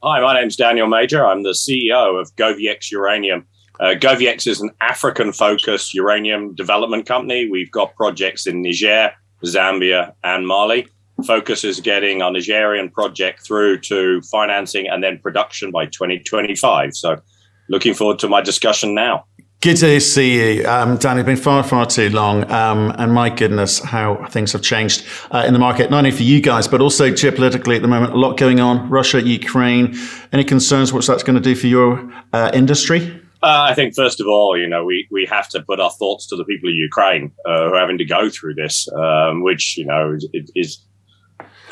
Hi, my name's Daniel Major. I'm the CEO of GoviEx Uranium. Uh, is an African focused uranium development company. We've got projects in Niger, Zambia, and Mali. Focus is getting our Nigerian project through to financing and then production by 2025. So, looking forward to my discussion now. Good to see you, um, Dan. It's been far, far too long, um, and my goodness, how things have changed uh, in the market, not only for you guys, but also geopolitically at the moment. A lot going on: Russia, Ukraine. Any concerns? What that's going to do for your uh, industry? Uh, I think first of all, you know, we we have to put our thoughts to the people of Ukraine uh, who are having to go through this, um, which you know is, is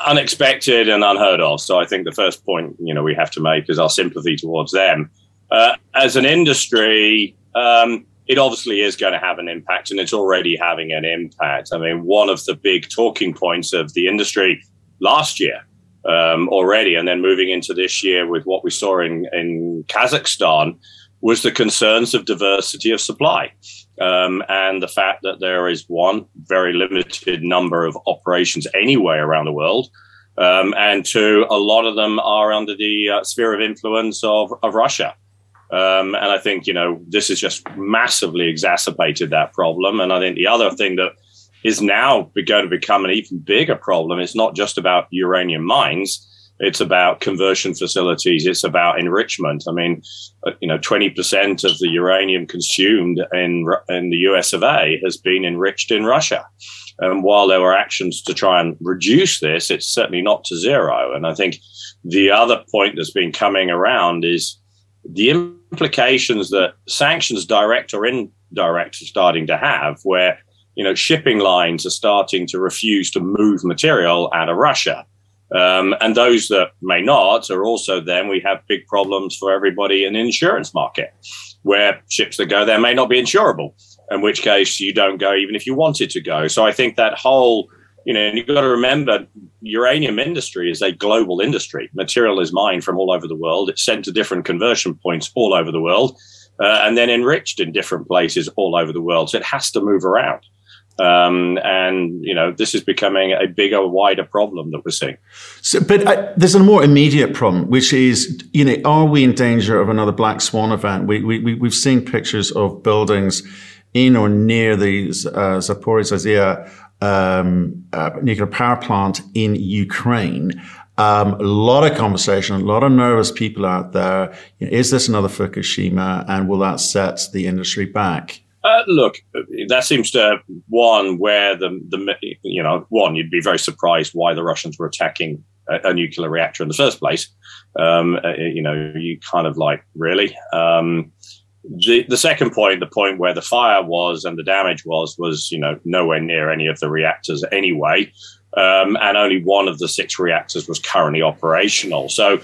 unexpected and unheard of. So I think the first point, you know, we have to make is our sympathy towards them. Uh, as an industry, um, it obviously is going to have an impact and it's already having an impact. I mean, one of the big talking points of the industry last year um, already, and then moving into this year with what we saw in, in Kazakhstan, was the concerns of diversity of supply um, and the fact that there is one very limited number of operations anywhere around the world. Um, and two, a lot of them are under the uh, sphere of influence of, of Russia. Um, and I think, you know, this has just massively exacerbated that problem. And I think the other thing that is now going to become an even bigger problem is not just about uranium mines. It's about conversion facilities. It's about enrichment. I mean, uh, you know, 20% of the uranium consumed in, in the US of A has been enriched in Russia. And while there were actions to try and reduce this, it's certainly not to zero. And I think the other point that's been coming around is the implications that sanctions, direct or indirect, are starting to have, where you know shipping lines are starting to refuse to move material out of Russia. Um, and those that may not are also then we have big problems for everybody in the insurance market, where ships that go there may not be insurable, in which case you don't go even if you wanted to go. So I think that whole you know, and you've got to remember uranium industry is a global industry. Material is mined from all over the world. It's sent to different conversion points all over the world uh, and then enriched in different places all over the world. So it has to move around. Um, and you know this is becoming a bigger, wider problem that we're seeing. So, but uh, there's a more immediate problem, which is you know, are we in danger of another black swan event? We we we've seen pictures of buildings in or near the uh, Zaporizhzhia um, uh, nuclear power plant in Ukraine. Um, a lot of conversation, a lot of nervous people out there. You know, is this another Fukushima, and will that set the industry back? Uh, look, that seems to one where the the you know one you'd be very surprised why the Russians were attacking a, a nuclear reactor in the first place. Um, uh, you know, you kind of like really. Um, the, the second point, the point where the fire was and the damage was, was you know nowhere near any of the reactors anyway, um, and only one of the six reactors was currently operational. So,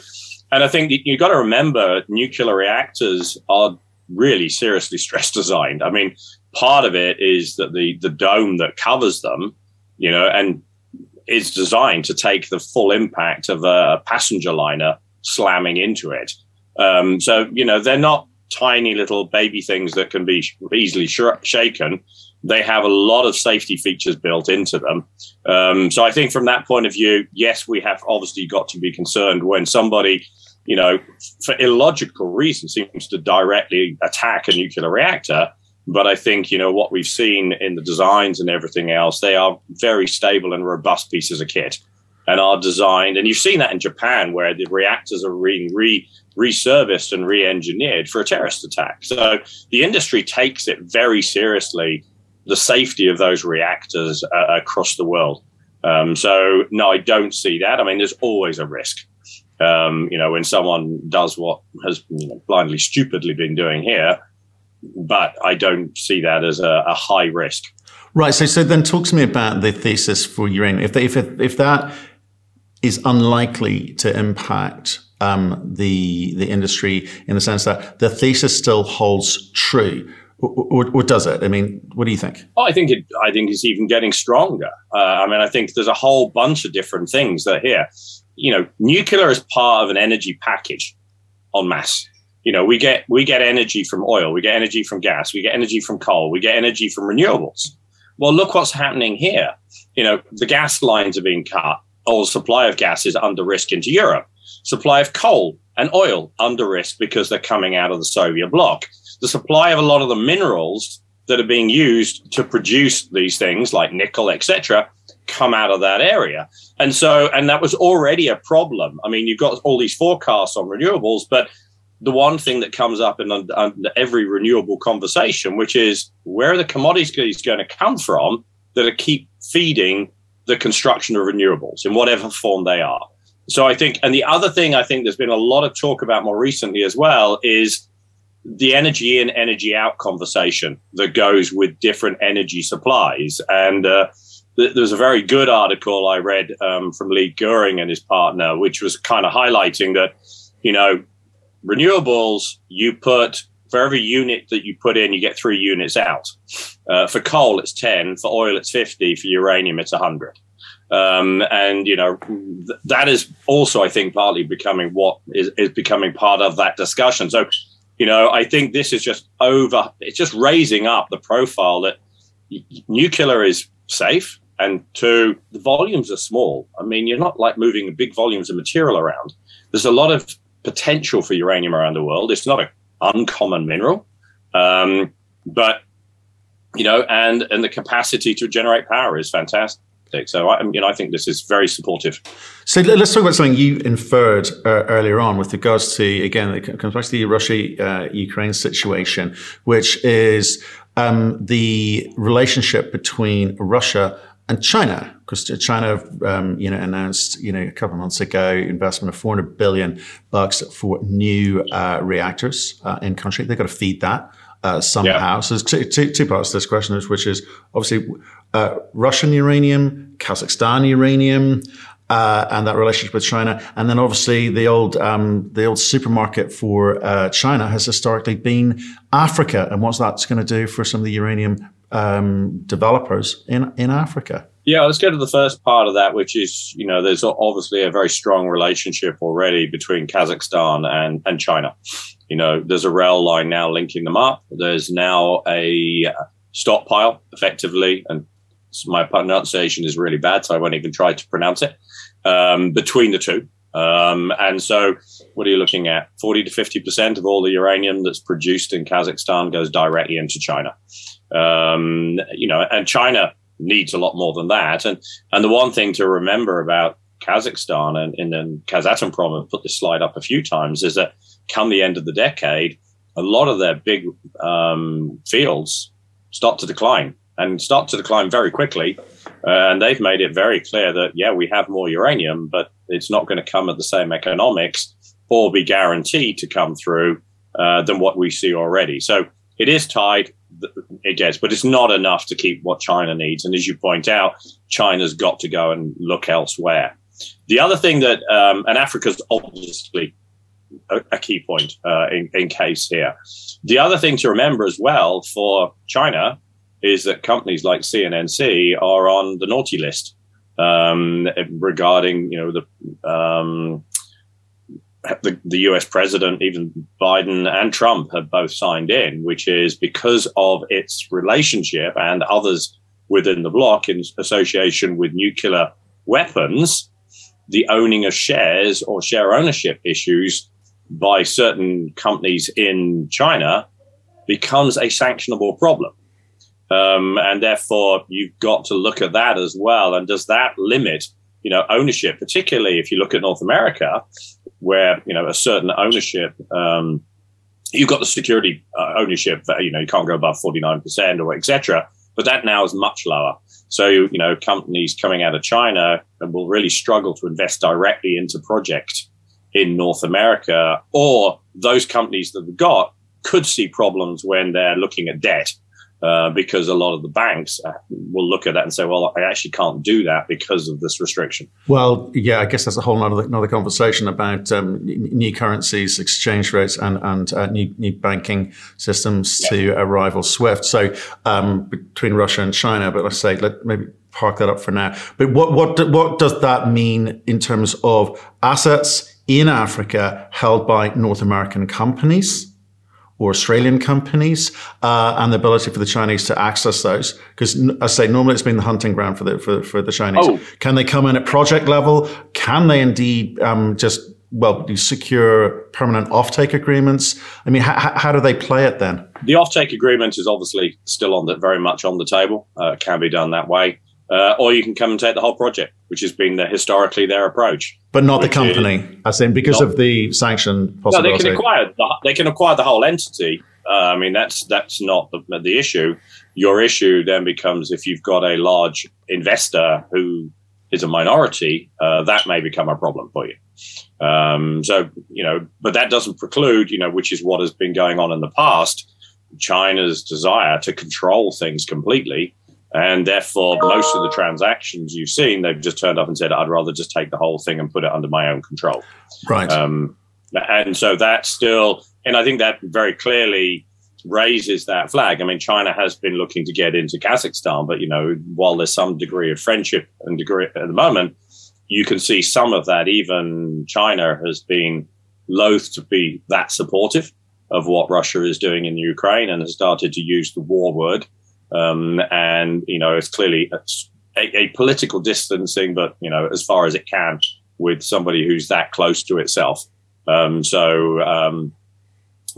and I think you've got to remember nuclear reactors are really seriously stress designed. I mean, part of it is that the the dome that covers them, you know, and is designed to take the full impact of a passenger liner slamming into it. Um, so you know they're not tiny little baby things that can be easily sh- shaken. They have a lot of safety features built into them. Um, so I think from that point of view, yes, we have obviously got to be concerned when somebody, you know, for illogical reasons seems to directly attack a nuclear reactor. But I think, you know, what we've seen in the designs and everything else, they are very stable and robust pieces of kit and are designed. And you've seen that in Japan, where the reactors are being re, resurfaced and re-engineered for a terrorist attack. So the industry takes it very seriously, the safety of those reactors uh, across the world. Um, so no, I don't see that. I mean, there's always a risk. Um, you know, when someone does what has you know, blindly, stupidly been doing here, but I don't see that as a, a high risk. Right. So, so then talk to me about the thesis for uranium. If, they, if, if that is unlikely to impact um, the the industry in the sense that the thesis still holds true. Or, does it? I mean, what do you think? Oh, I think it. I think it's even getting stronger. Uh, I mean, I think there's a whole bunch of different things that are here. You know, nuclear is part of an energy package en masse. You know, we get we get energy from oil, we get energy from gas, we get energy from coal, we get energy from renewables. Well, look what's happening here. You know, the gas lines are being cut all supply of gas is under risk into Europe. Supply of coal and oil under risk because they're coming out of the Soviet bloc. The supply of a lot of the minerals that are being used to produce these things like nickel, etc., come out of that area. And so, and that was already a problem. I mean, you've got all these forecasts on renewables, but the one thing that comes up in every renewable conversation, which is where are the commodities going to come from that are keep feeding the construction of renewables in whatever form they are. So I think, and the other thing I think there's been a lot of talk about more recently as well is the energy in, energy out conversation that goes with different energy supplies. And uh, th- there's a very good article I read um, from Leigh Goehring and his partner, which was kind of highlighting that, you know, renewables, you put for every unit that you put in, you get three units out. Uh, for coal, it's 10. For oil, it's 50. For uranium, it's 100. Um, and you know th- that is also, I think, partly becoming what is, is becoming part of that discussion. So, you know, I think this is just over. It's just raising up the profile that nuclear is safe, and two, the volumes are small. I mean, you're not like moving big volumes of material around. There's a lot of potential for uranium around the world. It's not an uncommon mineral, um, but you know, and and the capacity to generate power is fantastic. So I, you know, I think this is very supportive. So let's talk about something you inferred uh, earlier on with regards to again, it comes back to the Russia-Ukraine uh, situation, which is um, the relationship between Russia and China, because China, um, you know, announced, you know, a couple of months ago, investment of 400 billion bucks for new uh, reactors uh, in country. They've got to feed that uh, somehow. Yeah. So there's two, two, two, parts to this question, which is obviously uh, Russian uranium, Kazakhstan uranium, uh, and that relationship with China, and then obviously the old um, the old supermarket for uh, China has historically been Africa, and what's that's going to do for some of the uranium um, developers in in Africa? Yeah, let's go to the first part of that, which is you know there's obviously a very strong relationship already between Kazakhstan and and China. You know, there's a rail line now linking them up. There's now a stockpile, effectively, and my pronunciation is really bad, so I won't even try to pronounce it. Um, between the two, um, and so what are you looking at? Forty to fifty percent of all the uranium that's produced in Kazakhstan goes directly into China. Um, you know, and China needs a lot more than that. And and the one thing to remember about Kazakhstan and in the Kazatomprom, I've put this slide up a few times, is that come the end of the decade, a lot of their big um, fields start to decline and start to decline very quickly. Uh, and they've made it very clear that, yeah, we have more uranium, but it's not going to come at the same economics or be guaranteed to come through uh, than what we see already. So it is tied, it gets, but it's not enough to keep what China needs. And as you point out, China's got to go and look elsewhere. The other thing that, um, and Africa's obviously a, a key point uh, in, in case here. The other thing to remember as well for China is that companies like CNNC are on the naughty list um, regarding, you know, the, um, the, the US president, even Biden and Trump have both signed in, which is because of its relationship and others within the bloc in association with nuclear weapons, the owning of shares or share ownership issues by certain companies in China becomes a sanctionable problem. Um, and therefore, you've got to look at that as well. And does that limit, you know, ownership, particularly if you look at North America, where you know a certain ownership, um, you've got the security uh, ownership that you know you can't go above forty nine percent or etc. But that now is much lower. So you know, companies coming out of China will really struggle to invest directly into projects in North America, or those companies that have got could see problems when they're looking at debt. Uh, because a lot of the banks uh, will look at that and say, "Well, I actually can't do that because of this restriction." Well, yeah, I guess that's a whole other, another conversation about um, new currencies, exchange rates, and and uh, new new banking systems yeah. to uh, rival SWIFT. So um, between Russia and China, but let's say let maybe park that up for now. But what what what does that mean in terms of assets? in Africa held by North American companies or Australian companies, uh, and the ability for the Chinese to access those. Because I say normally it's been the hunting ground for the for, for the Chinese. Oh. Can they come in at project level? Can they indeed um, just well, secure permanent offtake agreements? I mean, how, how do they play it then? The offtake agreement is obviously still on the very much on the table. Uh, can be done that way, uh, or you can come and take the whole project, which has been the, historically their approach. But not the company, is, as in because not, of the sanction possibility. No, they can acquire the, they can acquire the whole entity. Uh, I mean, that's that's not the, the issue. Your issue then becomes if you've got a large investor who is a minority, uh, that may become a problem for you. Um, so, you know, but that doesn't preclude, you know, which is what has been going on in the past, China's desire to control things completely. And therefore, most of the transactions you've seen, they've just turned up and said, I'd rather just take the whole thing and put it under my own control. Right. Um, and so that's still, and I think that very clearly raises that flag. I mean, China has been looking to get into Kazakhstan, but, you know, while there's some degree of friendship and degree at the moment, you can see some of that. Even China has been loath to be that supportive of what Russia is doing in Ukraine and has started to use the war word. Um, and, you know, it's clearly a, a, political distancing, but, you know, as far as it can with somebody who's that close to itself. Um, so, um,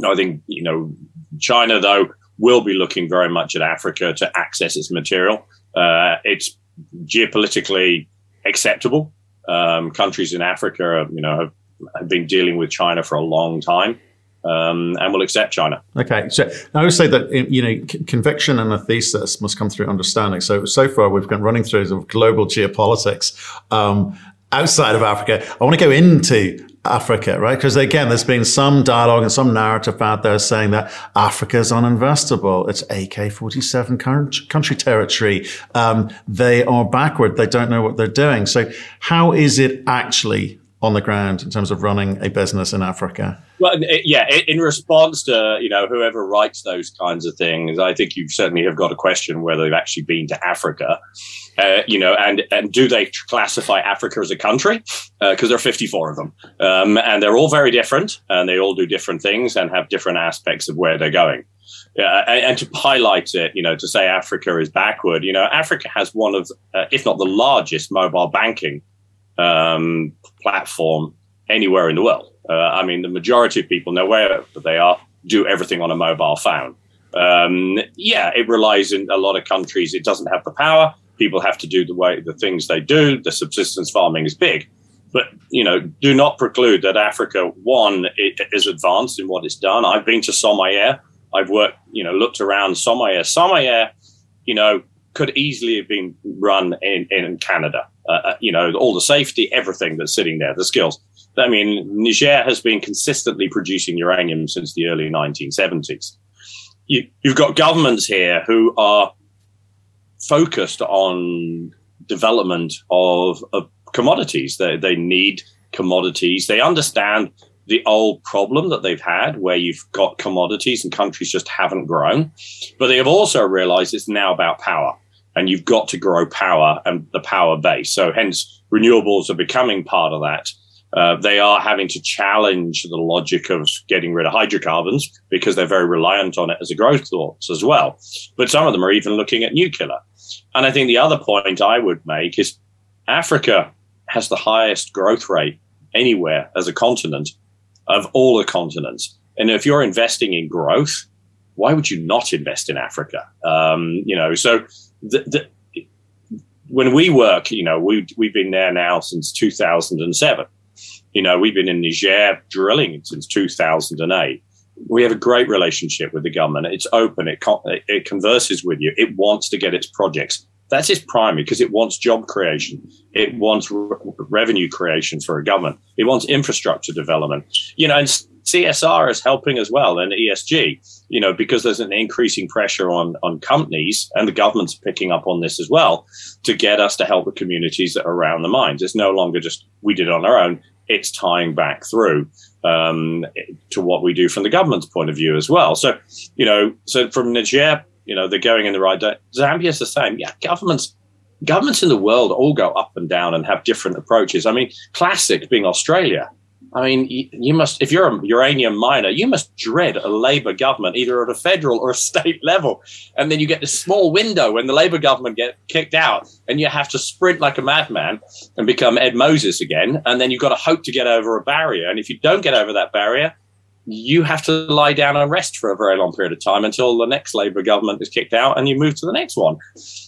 I think, you know, China, though, will be looking very much at Africa to access its material. Uh, it's geopolitically acceptable. Um, countries in Africa, you know, have, have, been dealing with China for a long time. Um, and will accept China. Okay, so I would say that you know conviction and a thesis must come through understanding. So so far we've been running through of global geopolitics um, outside of Africa. I want to go into Africa, right? Because again, there's been some dialogue and some narrative out there saying that Africa is uninvestable. It's AK-47 country territory. Um, they are backward. They don't know what they're doing. So how is it actually on the ground in terms of running a business in Africa? Well, yeah, in response to you know whoever writes those kinds of things, I think you certainly have got to question whether they've actually been to Africa. Uh, you know, and and do they classify Africa as a country? Because uh, there are 54 of them, um, and they're all very different, and they all do different things and have different aspects of where they're going. Uh, and, and, to highlight it, you know, to say Africa is backward, you know, Africa has one of, uh, if not the largest, mobile banking um, platform anywhere in the world. Uh, I mean, the majority of people know where they are, do everything on a mobile phone. Um, yeah, it relies in a lot of countries. It doesn't have the power. People have to do the way the things they do. The subsistence farming is big, but you know, do not preclude that Africa one is advanced in what it's done. I've been to Somair. I've worked, you know, looked around Somair. Somair, you know, could easily have been run in in Canada. Uh, uh, you know, all the safety, everything that's sitting there, the skills. I mean, Niger has been consistently producing uranium since the early 1970s. You, you've got governments here who are focused on development of, of commodities. They, they need commodities. They understand the old problem that they've had where you've got commodities and countries just haven't grown. But they have also realized it's now about power and you've got to grow power and the power base. So hence renewables are becoming part of that. Uh, they are having to challenge the logic of getting rid of hydrocarbons because they're very reliant on it as a growth source as well. But some of them are even looking at nuclear. And I think the other point I would make is Africa has the highest growth rate anywhere as a continent of all the continents. And if you're investing in growth, why would you not invest in Africa? Um, you know, so the, the, when we work, you know, we, we've been there now since 2007. You know, we've been in Niger drilling since 2008. We have a great relationship with the government. It's open. It, it converses with you. It wants to get its projects. That's its primary because it wants job creation. It wants re- revenue creation for a government. It wants infrastructure development. You know, and CSR is helping as well and ESG, you know, because there's an increasing pressure on, on companies and the government's picking up on this as well to get us to help the communities that are around the mines. It's no longer just we did it on our own it's tying back through um, to what we do from the government's point of view as well. So, you know, so from Niger, you know, they're going in the right direction. Zambia's the same. Yeah, governments, governments in the world all go up and down and have different approaches. I mean, classic being Australia. I mean, you must, if you're a uranium miner, you must dread a Labour government, either at a federal or a state level. And then you get this small window when the Labour government get kicked out and you have to sprint like a madman and become Ed Moses again. And then you've got to hope to get over a barrier. And if you don't get over that barrier, you have to lie down and rest for a very long period of time until the next Labour government is kicked out and you move to the next one.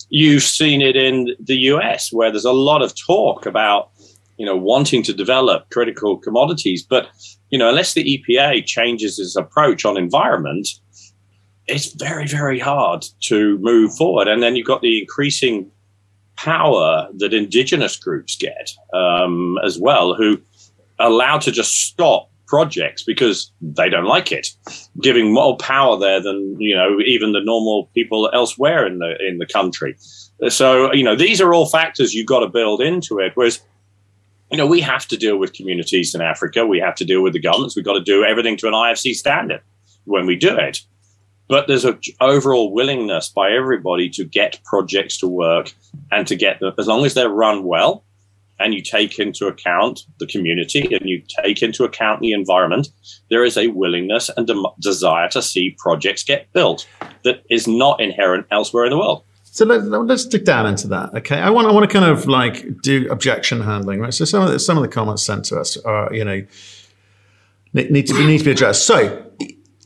You've seen it in the US where there's a lot of talk about you know, wanting to develop critical commodities. But, you know, unless the EPA changes its approach on environment, it's very, very hard to move forward. And then you've got the increasing power that indigenous groups get um, as well, who are allowed to just stop projects because they don't like it, giving more power there than you know even the normal people elsewhere in the in the country. So you know these are all factors you've got to build into it. Whereas you know, we have to deal with communities in Africa. We have to deal with the governments. We've got to do everything to an IFC standard when we do it. But there's an overall willingness by everybody to get projects to work and to get them, as long as they're run well and you take into account the community and you take into account the environment, there is a willingness and de- desire to see projects get built that is not inherent elsewhere in the world. So let, us dig down into that. Okay, I want I want to kind of like do objection handling, right? So some of the, some of the comments sent to us are you know need to be need to be addressed. So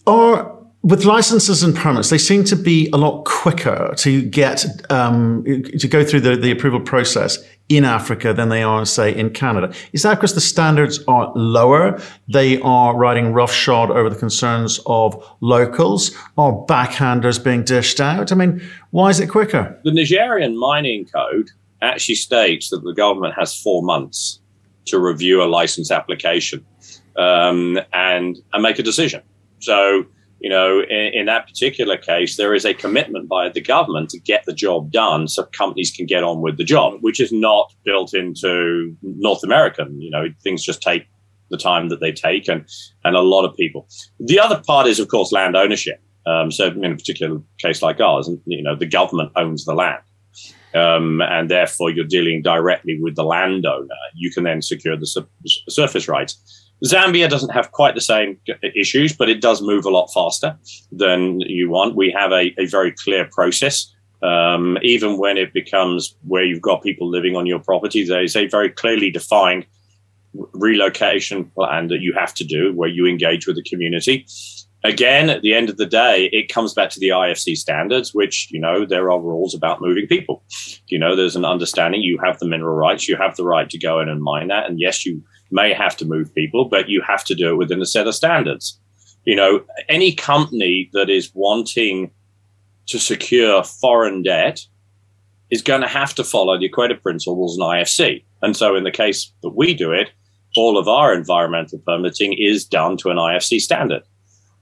are with licenses and permits, they seem to be a lot quicker to get um, to go through the, the approval process in Africa than they are, say, in Canada. Is that because the standards are lower? They are riding roughshod over the concerns of locals or backhanders being dished out? I mean, why is it quicker? The Nigerian mining code actually states that the government has four months to review a license application um, and, and make a decision. So you know, in, in, that particular case, there is a commitment by the government to get the job done so companies can get on with the job, which is not built into North American. You know, things just take the time that they take and, and a lot of people. The other part is, of course, land ownership. Um, so in a particular case like ours, you know, the government owns the land. Um, and therefore you're dealing directly with the landowner. You can then secure the su- surface rights. Zambia doesn't have quite the same issues, but it does move a lot faster than you want. We have a, a very clear process. Um, even when it becomes where you've got people living on your property, there is a very clearly defined relocation plan that you have to do where you engage with the community. Again, at the end of the day, it comes back to the IFC standards, which, you know, there are rules about moving people. You know, there's an understanding you have the mineral rights, you have the right to go in and mine that. And yes, you may have to move people, but you have to do it within a set of standards. You know, any company that is wanting to secure foreign debt is going to have to follow the Equator Principles and IFC. And so in the case that we do it, all of our environmental permitting is done to an IFC standard.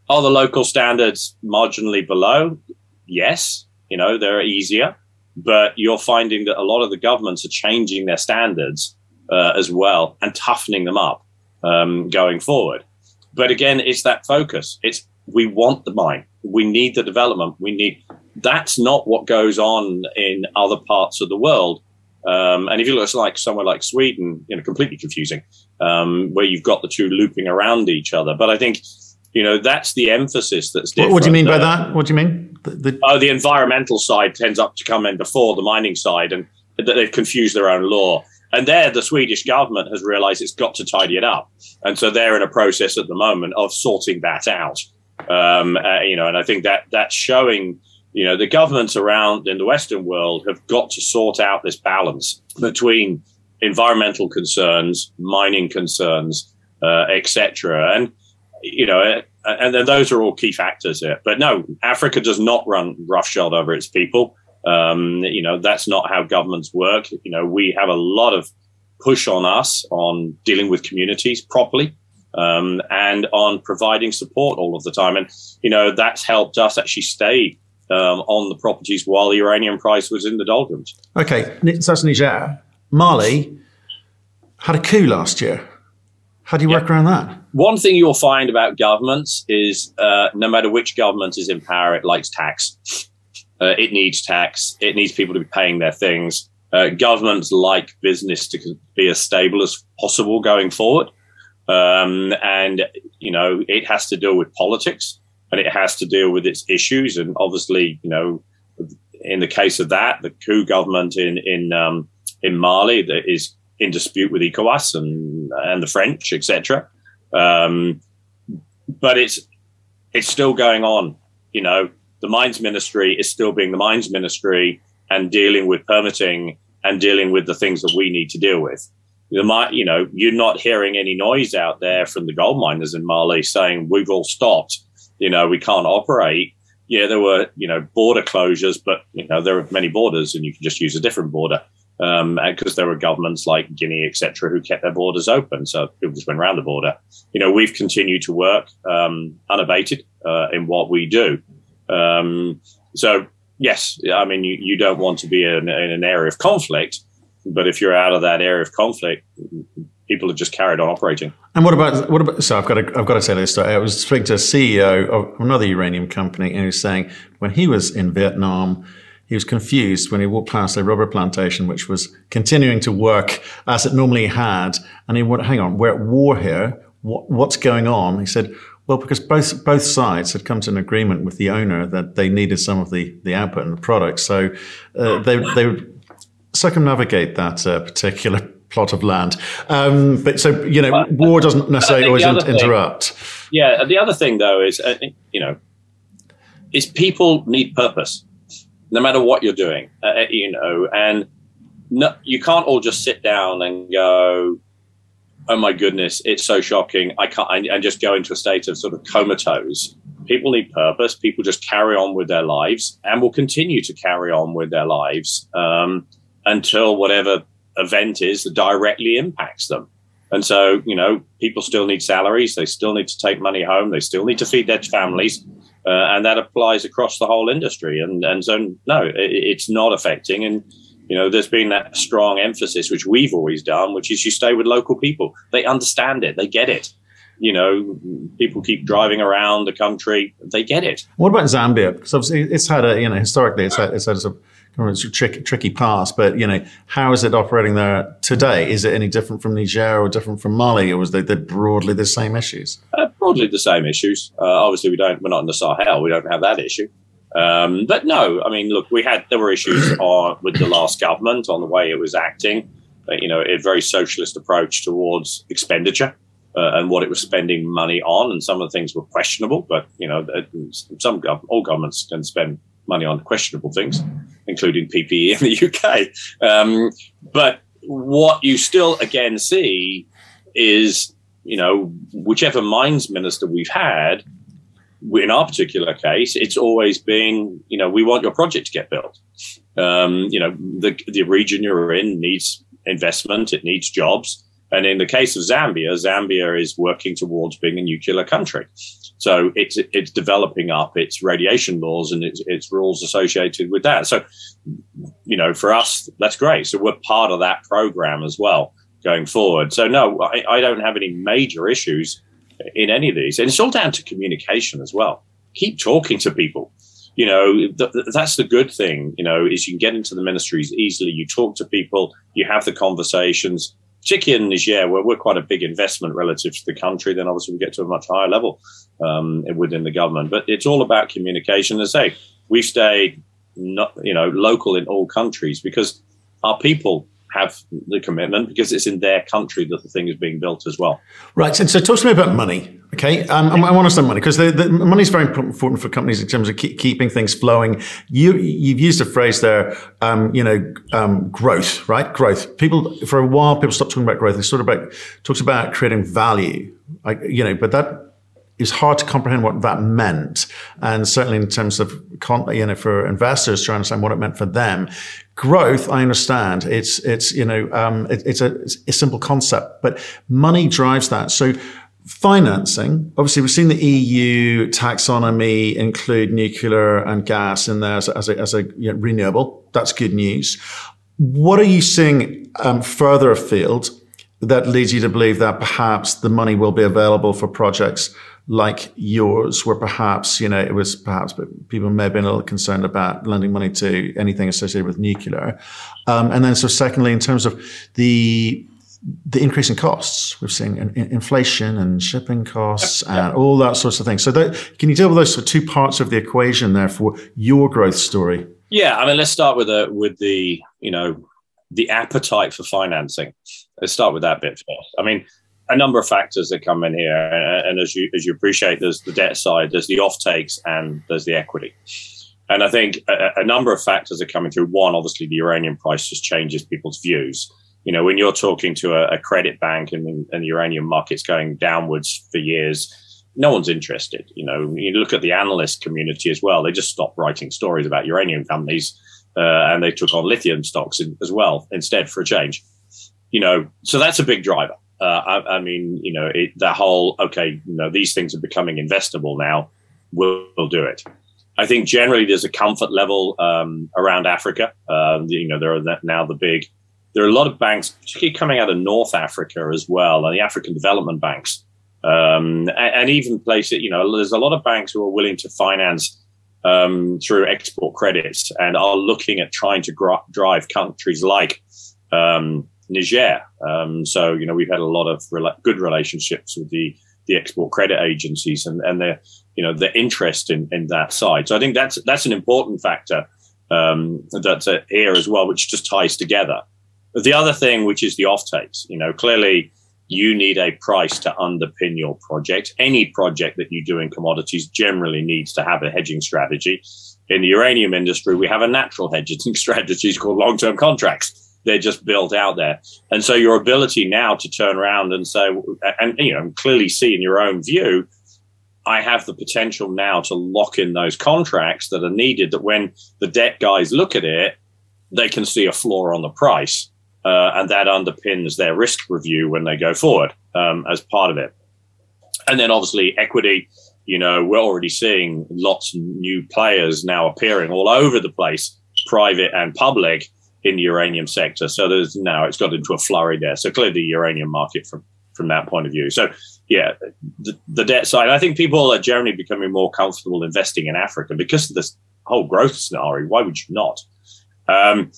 Are the local standards marginally below? Yes, you know, they're easier, but you're finding that a lot of the governments are changing their standards uh, as well and toughening them up um, going forward. But again, it's that focus. It's we want the mine. We need the development. We need. That's not what goes on in other parts of the world. Um, and if you look at like somewhere like Sweden, you know, completely confusing, um, where you've got the two looping around each other. But I think, you know, that's the emphasis that's different. What, do you mean by that? What do you mean? The, the- oh, the environmental side tends up to come in before the mining side, and that they've confused their own law. And there, the Swedish government has realized it's got to tidy it up. And so they're in a process at the moment of sorting that out. Um, uh, you know, and I think that that's showing, you know, the governments around in the Western world have got to sort out this balance between environmental concerns, mining concerns, uh, etc. And, you know, uh, and then those are all key factors here. But no, Africa does not run roughshod over its people. Um, you know, that's not how governments work. You know, we have a lot of push on us on dealing with communities properly um, and on providing support all of the time. And, you know, that's helped us actually stay um, on the properties while the uranium price was in the doldrums. Okay, so that's Niger. Mali had a coup last year. How do you yeah. work around that? One thing you'll find about governments is uh, no matter which government is in power, it likes tax. Uh, it needs tax. It needs people to be paying their things. Uh, governments like business to be as stable as possible going forward. Um, and, you know, it has to deal with politics and it has to deal with its issues. And obviously, you know, in the case of that, the coup government in, in, um, in Mali that is in dispute with ECOWAS and, and the French, etc. Um, but it's, it's still going on. You know, the mines ministry is still being the mines ministry and dealing with permitting and dealing with the things that we need to deal with. Might, you know, you're not hearing any noise out there from the gold miners in Mali saying we've all stopped. You know, we can't operate. Yeah, there were, you know, border closures, but you know there are many borders, and you can just use a different border because um, there were governments like Guinea, etc., who kept their borders open, so people just went around the border. You know, we've continued to work um, unabated uh, in what we do. Um, so yes, I mean, you, you don't want to be in, in, an area of conflict, but if you're out of that area of conflict, people have just carried on operating. And what about what about? So I've got to I've got to tell this. I was speaking to a CEO of another uranium company, and he was saying when he was in Vietnam. He was confused when he walked past a rubber plantation, which was continuing to work as it normally had. And he went, hang on, we're at war here. What, what's going on? He said, well, because both both sides had come to an agreement with the owner that they needed some of the, the output and the product, so uh, they they would circumnavigate that uh, particular plot of land. Um, but so you know, but, war doesn't necessarily always in, thing, interrupt. Yeah, the other thing though is uh, you know, is people need purpose, no matter what you're doing. Uh, you know, and no, you can't all just sit down and go, oh my goodness, it's so shocking. I can't, I, I just go into a state of sort of comatose. People need purpose. People just carry on with their lives and will continue to carry on with their lives um, until whatever event is that directly impacts them. And so, you know, people still need salaries. They still need to take money home. They still need to feed their families. Uh, and that applies across the whole industry. And, and so, no, it, it's not affecting. And, you know, there's been that strong emphasis, which we've always done, which is you stay with local people. They understand it. They get it. You know, people keep driving around the country. They get it. What about Zambia? Because obviously it's had a, you know, historically it's had, it's had a, it's a tricky, tricky past, but you know, how is it operating there today? Is it any different from Niger or different from Mali, or was they broadly the same issues? Uh, broadly the same issues. Uh, obviously, we don't. We're not in the Sahel. We don't have that issue. Um, but no, I mean, look, we had there were issues on, with the last government on the way it was acting. Uh, you know, a very socialist approach towards expenditure uh, and what it was spending money on, and some of the things were questionable. But you know, some gov- all governments can spend money on questionable things, including PPE in the UK. Um, but what you still again see is, you know, whichever mines minister we've had in our particular case, it's always been, you know, we want your project to get built. Um, you know, the, the region you're in needs investment, it needs jobs. And in the case of Zambia, Zambia is working towards being a nuclear country. So it's, it's developing up its radiation laws and its, its rules associated with that. So, you know, for us, that's great. So we're part of that program as well going forward. So no, I, I don't have any major issues in any of these. And it's all down to communication as well. Keep talking to people. You know, th- that's the good thing, you know, is you can get into the ministries easily. You talk to people, you have the conversations, particularly in Niger, where we're quite a big investment relative to the country, then obviously we get to a much higher level um, within the government. But it's all about communication. As I say, we've stayed, not, you know, local in all countries because our people have the commitment because it's in their country that the thing is being built as well. Right. So, so talk to me about money. Okay. Um, I want to spend money because the, the money is very important for companies in terms of keep, keeping things flowing. You, you've used a phrase there, um, you know, um, growth, right? Growth. People, for a while, people stopped talking about growth. They sort of about, talks about creating value, like, you know, but that, it's hard to comprehend what that meant. And certainly in terms of, you know, for investors trying to understand what it meant for them. Growth, I understand. It's, it's, you know, um, it, it's, a, it's a simple concept, but money drives that. So financing, obviously we've seen the EU taxonomy include nuclear and gas in there as a, as a, as a you know, renewable. That's good news. What are you seeing um, further afield that leads you to believe that perhaps the money will be available for projects like yours, where perhaps, you know, it was perhaps but people may have been a little concerned about lending money to anything associated with nuclear. Um, and then, so secondly, in terms of the the increase in costs. We've seen in, in inflation and shipping costs yep, yep. and all that sorts of things. So, that, can you deal with those sort of two parts of the equation there for your growth story? Yeah, I mean, let's start with the with the you know the appetite for financing. Let's start with that bit first. I mean, a number of factors that come in here, and, as you as you appreciate, there's the debt side, there's the off takes, and there's the equity. And I think a, a, number of factors are coming through. One, obviously, the uranium price just changes people's views. You know, when you're talking to a, a credit bank and, and the uranium market's going downwards for years, no one's interested. You know, you look at the analyst community as well; they just stopped writing stories about uranium companies, uh, and they took on lithium stocks in, as well instead for a change. You know, so that's a big driver. Uh, I, I, mean, you know, it, the whole okay, you know, these things are becoming investable now. We'll, we'll do it. I think generally there's a comfort level um, around Africa. Um, you know, there are now the big, there are a lot of banks, particularly coming out of North Africa as well, and the African development banks, um, and, and, even places. You know, there's a lot of banks who are willing to finance um, through export credits and are looking at trying to gr- drive countries like um, Niger. Um, so, you know, we've had a lot of re- good relationships with the the export credit agencies and, and their you know the interest in, in that side. So I think that's that's an important factor um, that's uh, here as well, which just ties together. The other thing, which is the offtakes, you know, clearly you need a price to underpin your project. Any project that you do in commodities generally needs to have a hedging strategy. In the uranium industry, we have a natural hedging strategy called long-term contracts they're just built out there. And so your ability now to turn around and say, and you know, clearly see in your own view, I have the potential now to lock in those contracts that are needed. That when the debt guys look at it, they can see a floor on the price, uh, and that underpins their risk review when they go forward um, as part of it. And then obviously equity. You know, we're already seeing lots of new players now appearing all over the place, private and public in the uranium sector. So there's now it's got into a flurry there. So clearly the uranium market from from that point of view. So yeah, the, the debt side. I think people are generally becoming more comfortable investing in Africa because of this whole growth scenario. Why would you not? Um,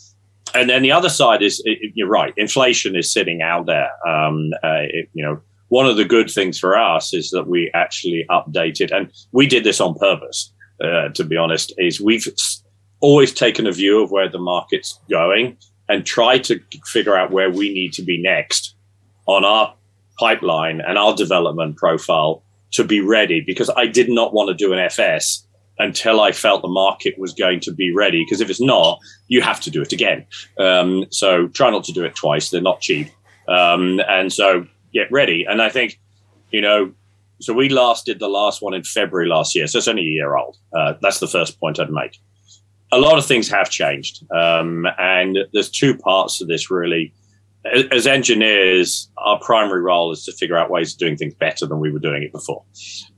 and then the other side is you're right. Inflation is sitting out there. Um, uh, it, you know, one of the good things for us is that we actually updated, and we did this on purpose. Uh, to be honest, is we've always taken a view of where the market's going and try to figure out where we need to be next on our pipeline and our development profile to be ready because I did not want to do an FS until I felt the market was going to be ready. Because if it's not, you have to do it again. Um, so try not to do it twice. They're not cheap. Um, and so get ready. And I think, you know, so we last did the last one in February last year. So it's only a year old. Uh, that's the first point I'd make a lot of things have changed. Um, and there's two parts to this really. As engineers, our primary role is to figure out ways of doing things better than we were doing it before.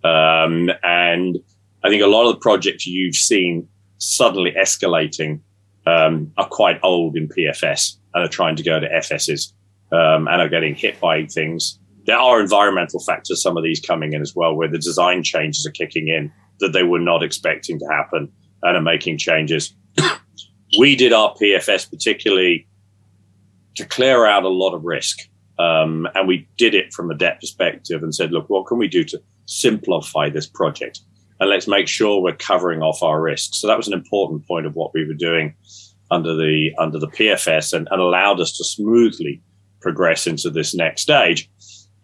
Um, and I think a lot of the projects you've seen suddenly escalating um, are quite old in PFS and are trying to go to FSs um, and are getting hit by things. There are environmental factors, some of these coming in as well, where the design changes are kicking in that they were not expecting to happen and are making changes. we did our PFS particularly to clear out a lot of risk. Um, and we did it from a debt perspective and said, look, what can we do to simplify this project? And let's make sure we're covering off our risks. So that was an important point of what we were doing under the under the PFS and, and allowed us to smoothly progress into this next stage.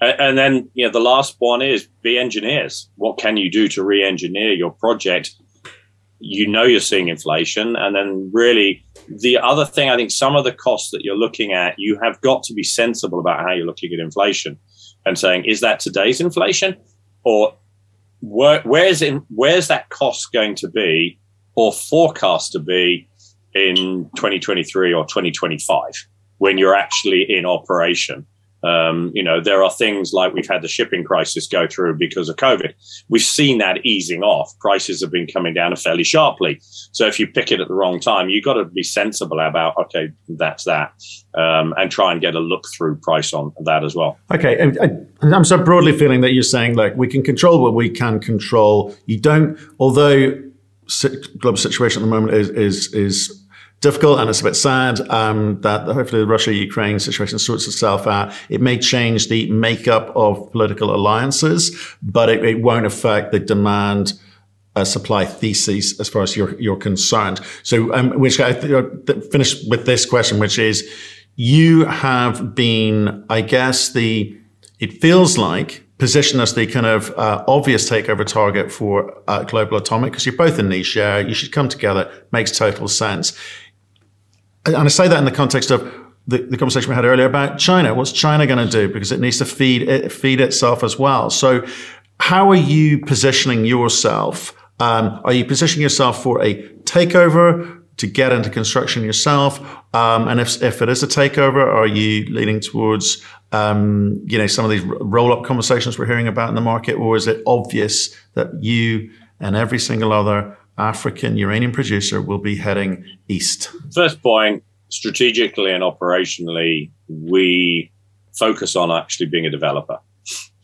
And, and then, you know, the last one is be engineers. What can you do to re-engineer your project you know you're seeing inflation. And then really the other thing, I think some of the costs that you're looking at, you have got to be sensible about how you're looking at inflation and saying, is that today's inflation or where, where's in, where's that cost going to be or forecast to be in 2023 or 2025 when you're actually in operation? Um, you know, there are things like we've had the shipping crisis go through because of COVID. We've seen that easing off. Prices have been coming down fairly sharply. So if you pick it at the wrong time, you've got to be sensible about, okay, that's that, um, and try and get a look through price on that as well. Okay. I'm so broadly feeling that you're saying, like, we can control what we can control. You don't, although global situation at the moment is, is, is difficult and it's a bit sad um, that hopefully the Russia-Ukraine situation sorts itself out. It may change the makeup of political alliances, but it, it won't affect the demand uh, supply thesis as far as you're, you're concerned. So, um, which I th- uh, finish with this question, which is you have been, I guess, the, it feels like position as the kind of uh, obvious takeover target for uh, Global Atomic because you're both in Niger. You should come together. Makes total sense. And I say that in the context of the, the conversation we had earlier about China. What's China going to do? Because it needs to feed it, feed itself as well. So, how are you positioning yourself um, are you positioning yourself for a takeover to get into construction yourself? Um, and if, if it is a takeover, are you leaning towards, um, you know, some of these roll up conversations we're hearing about in the market? Or is it obvious that you and every single other African uranium producer will be heading east? First point, strategically and operationally, we focus on actually being a developer.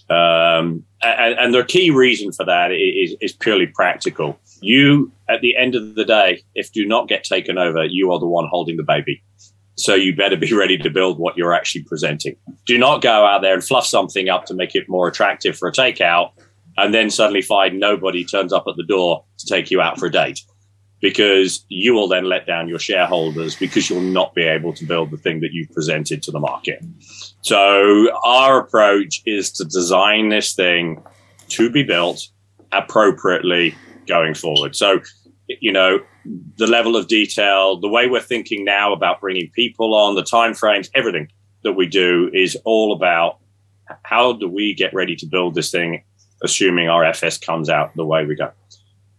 Um, and, and, the key reason for that is, is, purely practical. You, at the end of the day, if do not get taken over, you are the one holding the baby. So you better be ready to build what you're actually presenting. Do not go out there and fluff something up to make it more attractive for a takeout and then suddenly find nobody turns up at the door to take you out for a date because you will then let down your shareholders because you'll not be able to build the thing that you've presented to the market. So our approach is to design this thing to be built appropriately going forward. So, you know, the level of detail, the way we're thinking now about bringing people on, the timeframes, everything that we do is all about how do we get ready to build this thing, assuming our FS comes out the way we go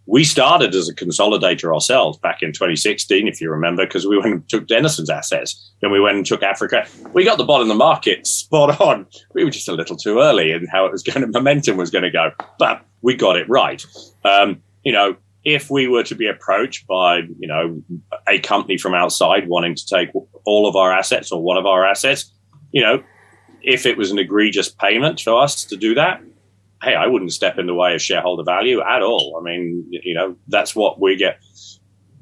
we started as a consolidator ourselves back in 2016, if you remember, because we went and took Denison's assets. Then we went and took Africa. We got the bottom of the market spot on. We were just a little too early in how it was going to, momentum was going to go, but we got it right. Um, you know, if we were to be approached by, you know, a company from outside wanting to take all of our assets or one of our assets, you know, if it was an egregious payment for us to do that, hey, I wouldn't step in the way of shareholder value at all. I mean, you know, that's what we get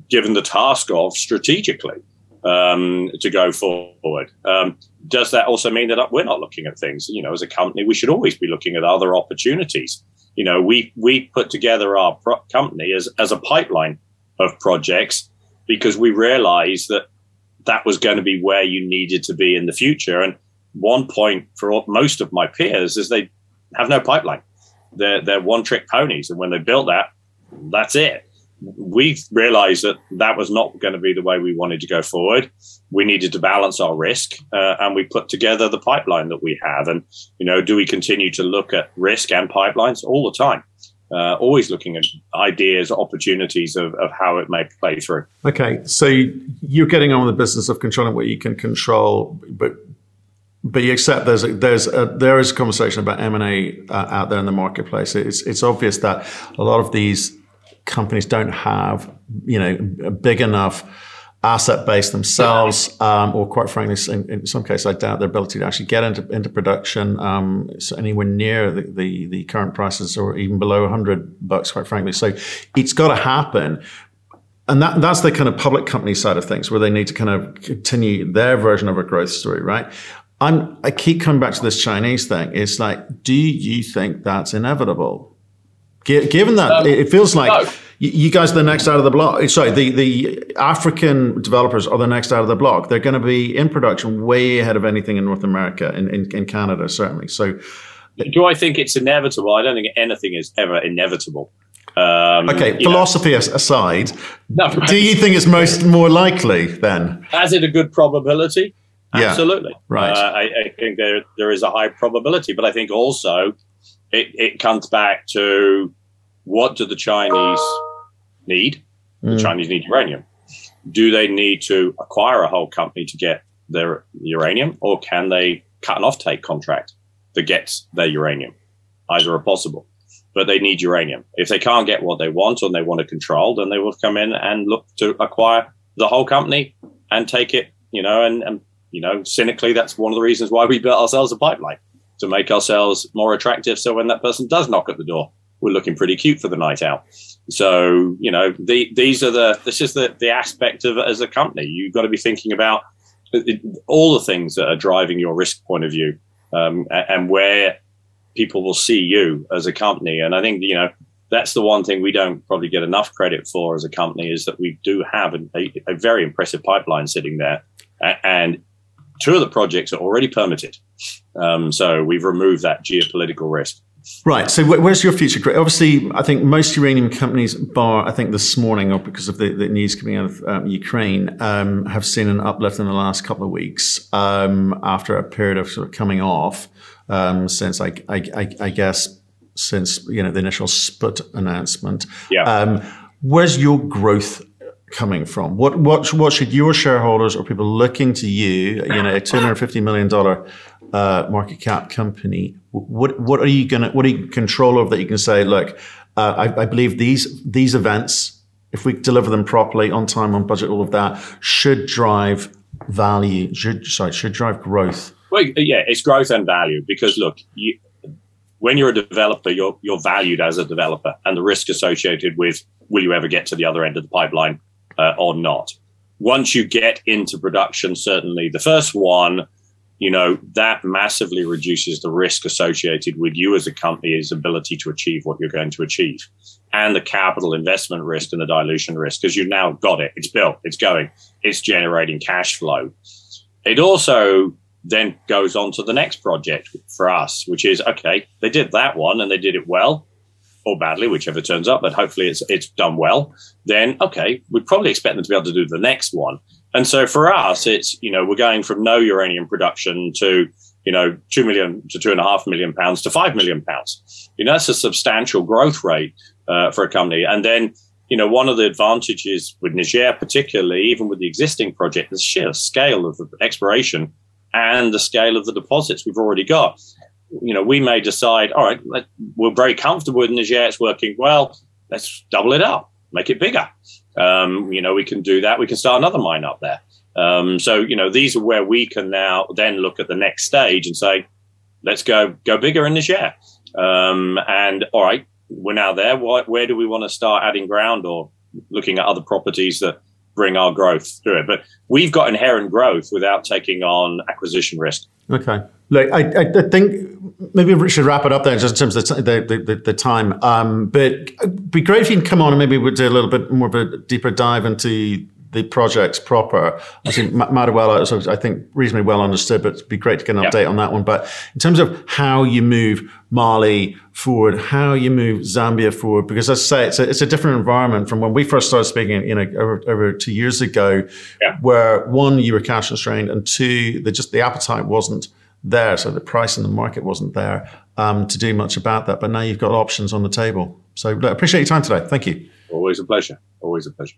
given the task of strategically um, to go forward. Um, does that also mean that we're not looking at things? You know, as a company, we should always be looking at other opportunities. You know, we we put together our pro- company as as a pipeline of projects because we realized that that was going to be where you needed to be in the future. And one point for most of my peers is they have no pipeline. They're, they're one trick ponies. And when they built that, that's it. We realized that that was not going to be the way we wanted to go forward. We needed to balance our risk, uh, and we put together the pipeline that we have. And, you know, do we continue to look at risk and pipelines all the time? Uh, always looking at ideas, opportunities of, of how it may play through. Okay, so you're getting on with the business of controlling what you can control, but but you accept there's a, there's a, there is a conversation about M and A uh, out there in the marketplace. It's it's obvious that a lot of these companies don't have you know a big enough asset base themselves, um, or quite frankly, in, in, some cases, I doubt their ability to actually get into into production um, so anywhere near the, the, the current prices, or even below 100 bucks. Quite frankly, so it's got to happen. And that, that's the kind of public company side of things where they need to kind of continue their version of a growth story, right? I'm, I keep coming back to this Chinese thing. It's like, do you think that's inevitable? Given that um, it feels like no. you guys are the next out of the block. Sorry, the, the African developers are the next out of the block. They're going to be in production way ahead of anything in North America, in, in, in Canada, certainly. So, do I think it's inevitable? I don't think anything is ever inevitable. Um, okay, philosophy know. aside, no, do you think it's most more likely then? Has it a good probability? Yeah, Absolutely. Right. Uh, I, I, think there there is a high probability, but I think also it, it comes back to what do the Chinese need? Mm. The Chinese need uranium. Do they need to acquire a whole company to get their uranium, or can they cut an offtake contract that gets their uranium? Either are possible, but they need uranium. If they can't get what they want and they want to control, then they will come in and look to acquire the whole company and take it, you know, and, and you know, cynically, that's one of the reasons why we built ourselves a pipeline to make ourselves more attractive. So when that person does knock at the door, we're looking pretty cute for the night out. So, you know, the, these are the, this is the, the aspect of as a company. You've got to be thinking about all the things that are driving your risk point of view um, and where people will see you as a company. And I think, you know, that's the one thing we don't probably get enough credit for as a company is that we do have a, a very impressive pipeline sitting there. And two of the projects are already permitted. Um, so we've removed that geopolitical risk. Right. So where's your future? Obviously, I think most uranium companies, bar I think this morning, or because of the, the news coming out of um, Ukraine, um, have seen an uplift in the last couple of weeks um, after a period of sort of coming off um, since I, I, I, guess since you know the initial Sprott announcement. Yeah. Um, where's your growth coming from? What what what should your shareholders or people looking to you, you know, a two hundred fifty million dollar uh, market cap company, what what are you gonna what are you control of that you can say, look, uh, I, I believe these these events, if we deliver them properly on time, on budget, all of that should drive value, should sorry, should drive growth. Well, yeah, it's growth and value because look, you, when you're a developer, you're you're valued as a developer, and the risk associated with will you ever get to the other end of the pipeline uh, or not. Once you get into production, certainly the first one, you know, that massively reduces the risk associated with you as a company's ability to achieve what you're going to achieve and the capital investment risk and the dilution risk because you've now got it. It's built, it's going, it's generating cash flow. It also then goes on to the next project for us, which is okay, they did that one and they did it well or badly, whichever turns up, but hopefully it's it's done well, then okay, we'd probably expect them to be able to do the next one. And so for us, it's you know we're going from no uranium production to you know two million to two and a half million pounds to five million pounds. You know that's a substantial growth rate uh, for a company. And then you know one of the advantages with Niger, particularly even with the existing project, the sheer scale of the exploration and the scale of the deposits we've already got you know, we may decide, all right, let, we're very comfortable with Niger, it's working well, let's double it up, make it bigger. Um, you know, we can do that. We can start another mine up there. Um, so, you know, these are where we can now then look at the next stage and say, let's go go bigger in Niger. Um, and all right, we're now there. Why, where do we want to start adding ground or looking at other properties that bring our growth through it? But we've got inherent growth without taking on acquisition risk. Okay. Like I, I think maybe we should wrap it up there just in terms of the the, the, the time. Um, but it'd be great if you can come on and maybe we'd do a little bit more of a deeper dive into the projects proper. I think Madaouela is, I think, reasonably well understood, but it'd be great to get an update on that one. But in terms of how you move Mali forward, how you move Zambia forward, because as I say, it's a, it's a different environment from when we first started speaking, you know, over, over two years ago, yeah. where one, you were cash constrained, and two, the, just the appetite wasn't there. So the price in the market wasn't there um, to do much about that. But now you've got options on the table. So look, appreciate your time today. Thank you. Always a pleasure. Always a pleasure.